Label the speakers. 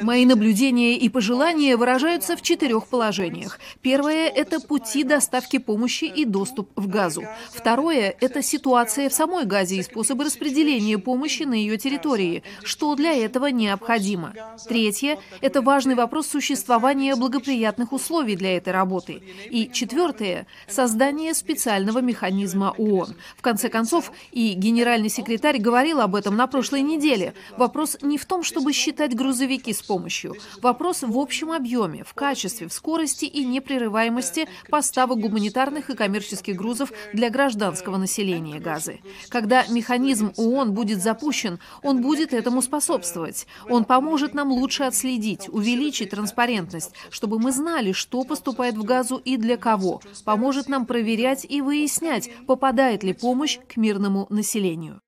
Speaker 1: Мои наблюдения и пожелания выражаются в четырех положениях. Первое – это пути доставки помощи и доступ в газу. Второе – это ситуация в самой Газе и способы распределения помощи на ее территории, что для этого необходимо. Третье – это важный вопрос существования благоприятных условий для этой работы. И четвертое – создание специального механизма ООН. В конце концов, и генеральный секретарь говорил об этом на прошлой неделе. Вопрос не в том, чтобы считать грузовики с помощью. Вопрос в общем объеме, в качестве, в скорости и непрерываемости поставок гуманитарных и коммерческих грузов для гражданского населения Газы. Когда механизм ООН будет запущен, он будет этому способствовать. Он поможет нам лучше отследить, увеличить транспарентность, чтобы мы знали, что поступает в Газу и для кого. Поможет нам проверять и выяснять, попадает ли помощь к мирному населению.